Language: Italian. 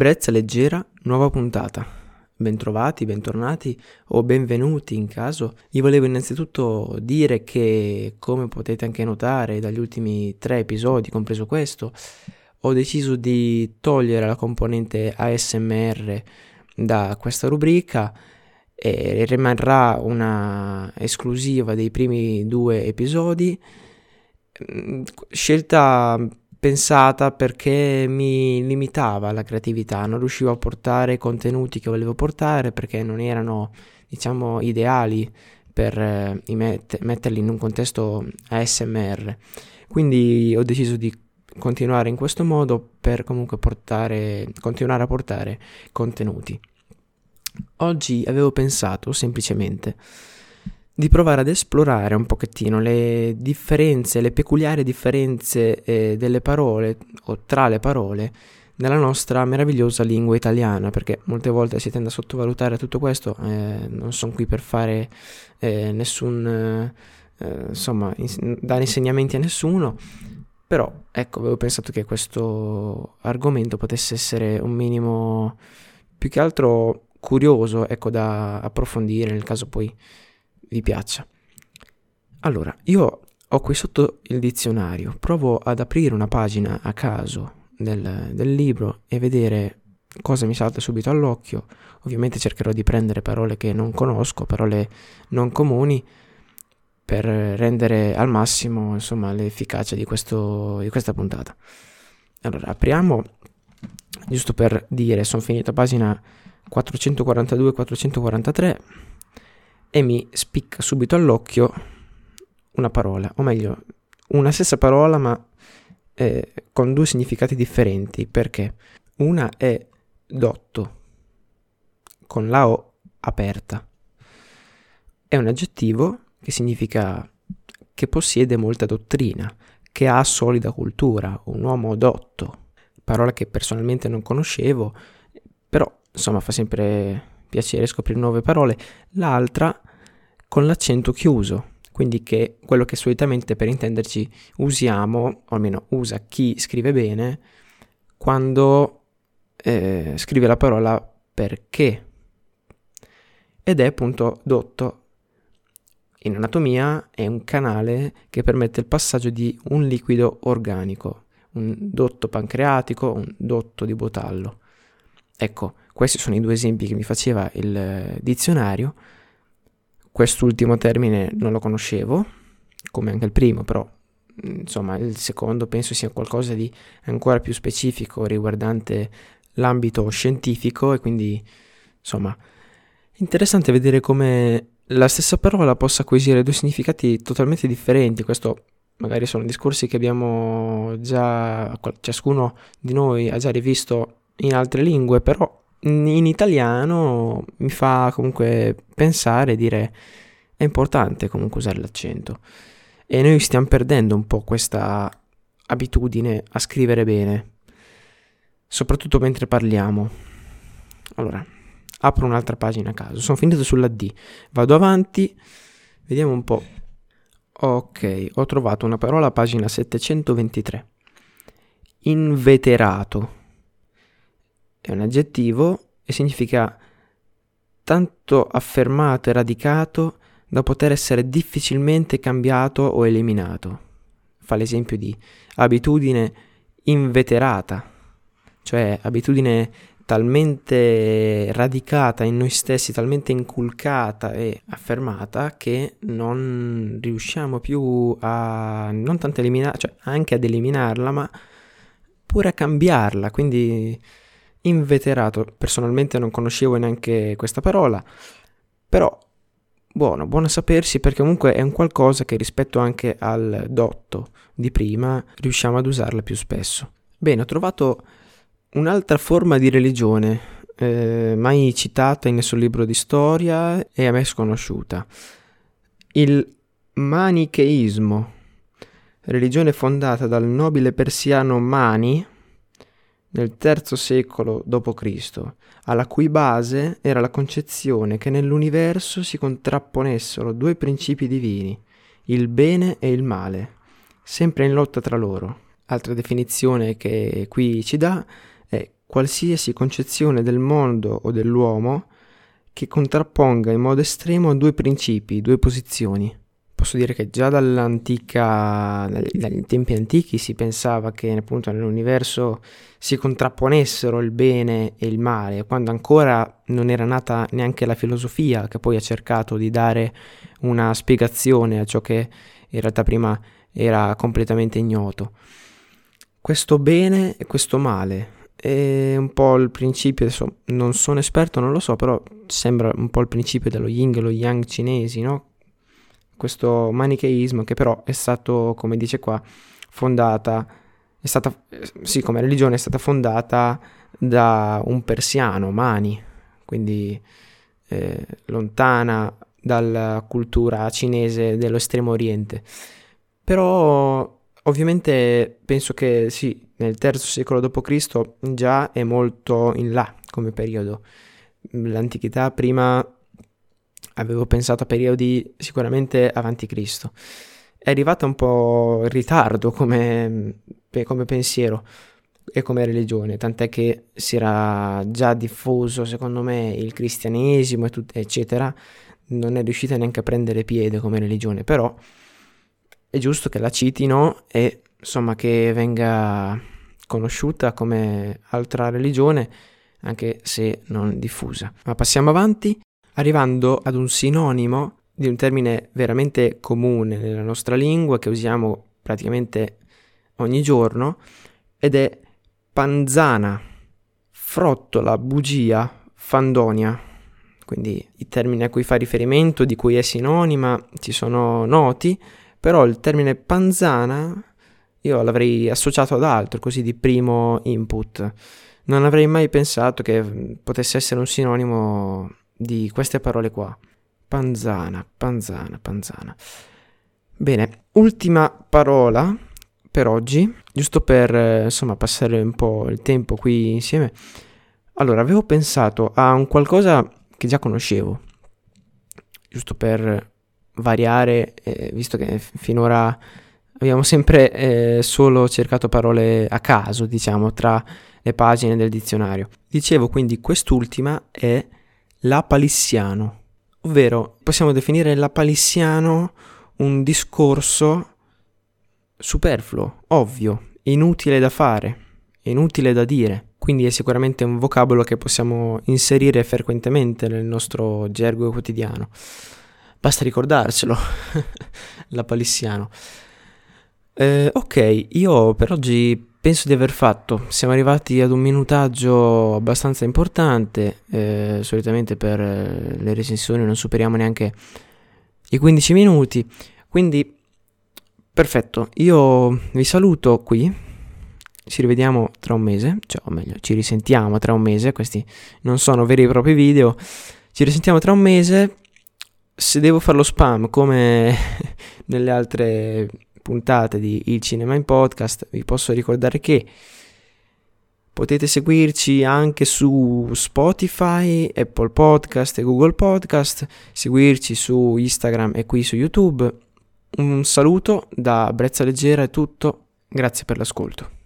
Brezza leggera, nuova puntata. Bentrovati, bentornati o benvenuti in caso. Io volevo innanzitutto dire che, come potete anche notare dagli ultimi tre episodi, compreso questo, ho deciso di togliere la componente ASMR da questa rubrica e rimarrà una esclusiva dei primi due episodi. Scelta pensata perché mi limitava la creatività, non riuscivo a portare contenuti che volevo portare perché non erano, diciamo, ideali per eh, met- metterli in un contesto ASMR. Quindi ho deciso di continuare in questo modo per comunque portare, continuare a portare contenuti. Oggi avevo pensato semplicemente di provare ad esplorare un pochettino le differenze, le peculiari differenze eh, delle parole o tra le parole nella nostra meravigliosa lingua italiana, perché molte volte si tende a sottovalutare tutto questo, eh, non sono qui per fare eh, nessun, eh, insomma, ins- dare insegnamenti a nessuno, però ecco, avevo pensato che questo argomento potesse essere un minimo più che altro curioso, ecco, da approfondire nel caso poi vi piaccia. Allora, io ho qui sotto il dizionario, provo ad aprire una pagina a caso del, del libro e vedere cosa mi salta subito all'occhio. Ovviamente cercherò di prendere parole che non conosco, parole non comuni, per rendere al massimo insomma, l'efficacia di, questo, di questa puntata. Allora, apriamo, giusto per dire, sono finito a pagina 442-443 e mi spicca subito all'occhio una parola, o meglio, una stessa parola ma eh, con due significati differenti, perché una è dotto, con la O aperta. È un aggettivo che significa che possiede molta dottrina, che ha solida cultura, un uomo dotto, parola che personalmente non conoscevo, però insomma fa sempre piacere scoprire nuove parole, l'altra con l'accento chiuso, quindi che quello che solitamente per intenderci usiamo, o almeno usa chi scrive bene, quando eh, scrive la parola perché. Ed è appunto dotto. In anatomia è un canale che permette il passaggio di un liquido organico, un dotto pancreatico, un dotto di botallo. Ecco, questi sono i due esempi che mi faceva il eh, dizionario. Quest'ultimo termine non lo conoscevo, come anche il primo, però insomma il secondo penso sia qualcosa di ancora più specifico riguardante l'ambito scientifico e quindi insomma interessante vedere come la stessa parola possa acquisire due significati totalmente differenti. Questo magari sono discorsi che abbiamo già, ciascuno di noi ha già rivisto in altre lingue, però in italiano mi fa comunque pensare e dire è importante comunque usare l'accento. E noi stiamo perdendo un po' questa abitudine a scrivere bene, soprattutto mentre parliamo. Allora, apro un'altra pagina a caso, sono finito sulla D, vado avanti, vediamo un po'. Ok, ho trovato una parola a pagina 723. Inveterato è un aggettivo e significa tanto affermato e radicato da poter essere difficilmente cambiato o eliminato. Fa l'esempio di abitudine inveterata, cioè abitudine talmente radicata in noi stessi, talmente inculcata e affermata che non riusciamo più a non tanto eliminare, cioè anche ad eliminarla, ma pure a cambiarla. Quindi inveterato. Personalmente non conoscevo neanche questa parola, però buono, buono sapersi perché comunque è un qualcosa che rispetto anche al dotto di prima riusciamo ad usarla più spesso. Bene, ho trovato un'altra forma di religione, eh, mai citata in nessun libro di storia e a me sconosciuta. Il manicheismo, religione fondata dal nobile persiano Mani, nel III secolo d.C., alla cui base era la concezione che nell'universo si contrapponessero due principi divini, il bene e il male, sempre in lotta tra loro. Altra definizione che qui ci dà è qualsiasi concezione del mondo o dell'uomo che contrapponga in modo estremo due principi, due posizioni. Posso dire che già dall'antica, dagli tempi antichi si pensava che appunto nell'universo si contrapponessero il bene e il male, quando ancora non era nata neanche la filosofia che poi ha cercato di dare una spiegazione a ciò che in realtà prima era completamente ignoto. Questo bene e questo male è un po' il principio, adesso non sono esperto, non lo so, però sembra un po' il principio dello yin e lo yang cinesi, no? Questo manicheismo che però è stato, come dice qua, fondata, è stata, sì, come religione è stata fondata da un persiano, Mani, quindi eh, lontana dalla cultura cinese dell'estremo oriente. Però ovviamente penso che sì, nel III secolo d.C. già è molto in là come periodo. L'antichità prima avevo pensato a periodi sicuramente avanti Cristo. È arrivata un po' in ritardo come, come pensiero e come religione, tant'è che si era già diffuso, secondo me, il cristianesimo e tut- eccetera, non è riuscita neanche a prendere piede come religione, però è giusto che la citino e insomma che venga conosciuta come altra religione, anche se non diffusa. Ma passiamo avanti, arrivando ad un sinonimo di un termine veramente comune nella nostra lingua che usiamo praticamente ogni giorno ed è panzana, frottola, bugia, fandonia. Quindi i termini a cui fa riferimento, di cui è sinonima, ci sono noti, però il termine panzana io l'avrei associato ad altro, così di primo input. Non avrei mai pensato che potesse essere un sinonimo di queste parole qua. Panzana, panzana, panzana. Bene, ultima parola per oggi, giusto per eh, insomma passare un po' il tempo qui insieme. Allora, avevo pensato a un qualcosa che già conoscevo, giusto per variare, eh, visto che finora abbiamo sempre eh, solo cercato parole a caso, diciamo, tra le pagine del dizionario. Dicevo quindi quest'ultima è l'apalissiano, ovvero possiamo definire l'apalissiano un discorso superfluo, ovvio, inutile da fare, inutile da dire. Quindi è sicuramente un vocabolo che possiamo inserire frequentemente nel nostro gergo quotidiano. Basta ricordarselo, l'apalissiano. Eh, ok, io per oggi penso di aver fatto. Siamo arrivati ad un minutaggio abbastanza importante. Eh, solitamente per eh, le recensioni non superiamo neanche i 15 minuti. Quindi, perfetto. Io vi saluto qui. Ci rivediamo tra un mese, cioè, o meglio, ci risentiamo tra un mese. Questi non sono veri e propri video. Ci risentiamo tra un mese. Se devo fare lo spam come nelle altre puntate di Il Cinema in Podcast, vi posso ricordare che potete seguirci anche su Spotify, Apple Podcast e Google Podcast, seguirci su Instagram e qui su YouTube. Un saluto da Brezza Leggera è tutto, grazie per l'ascolto.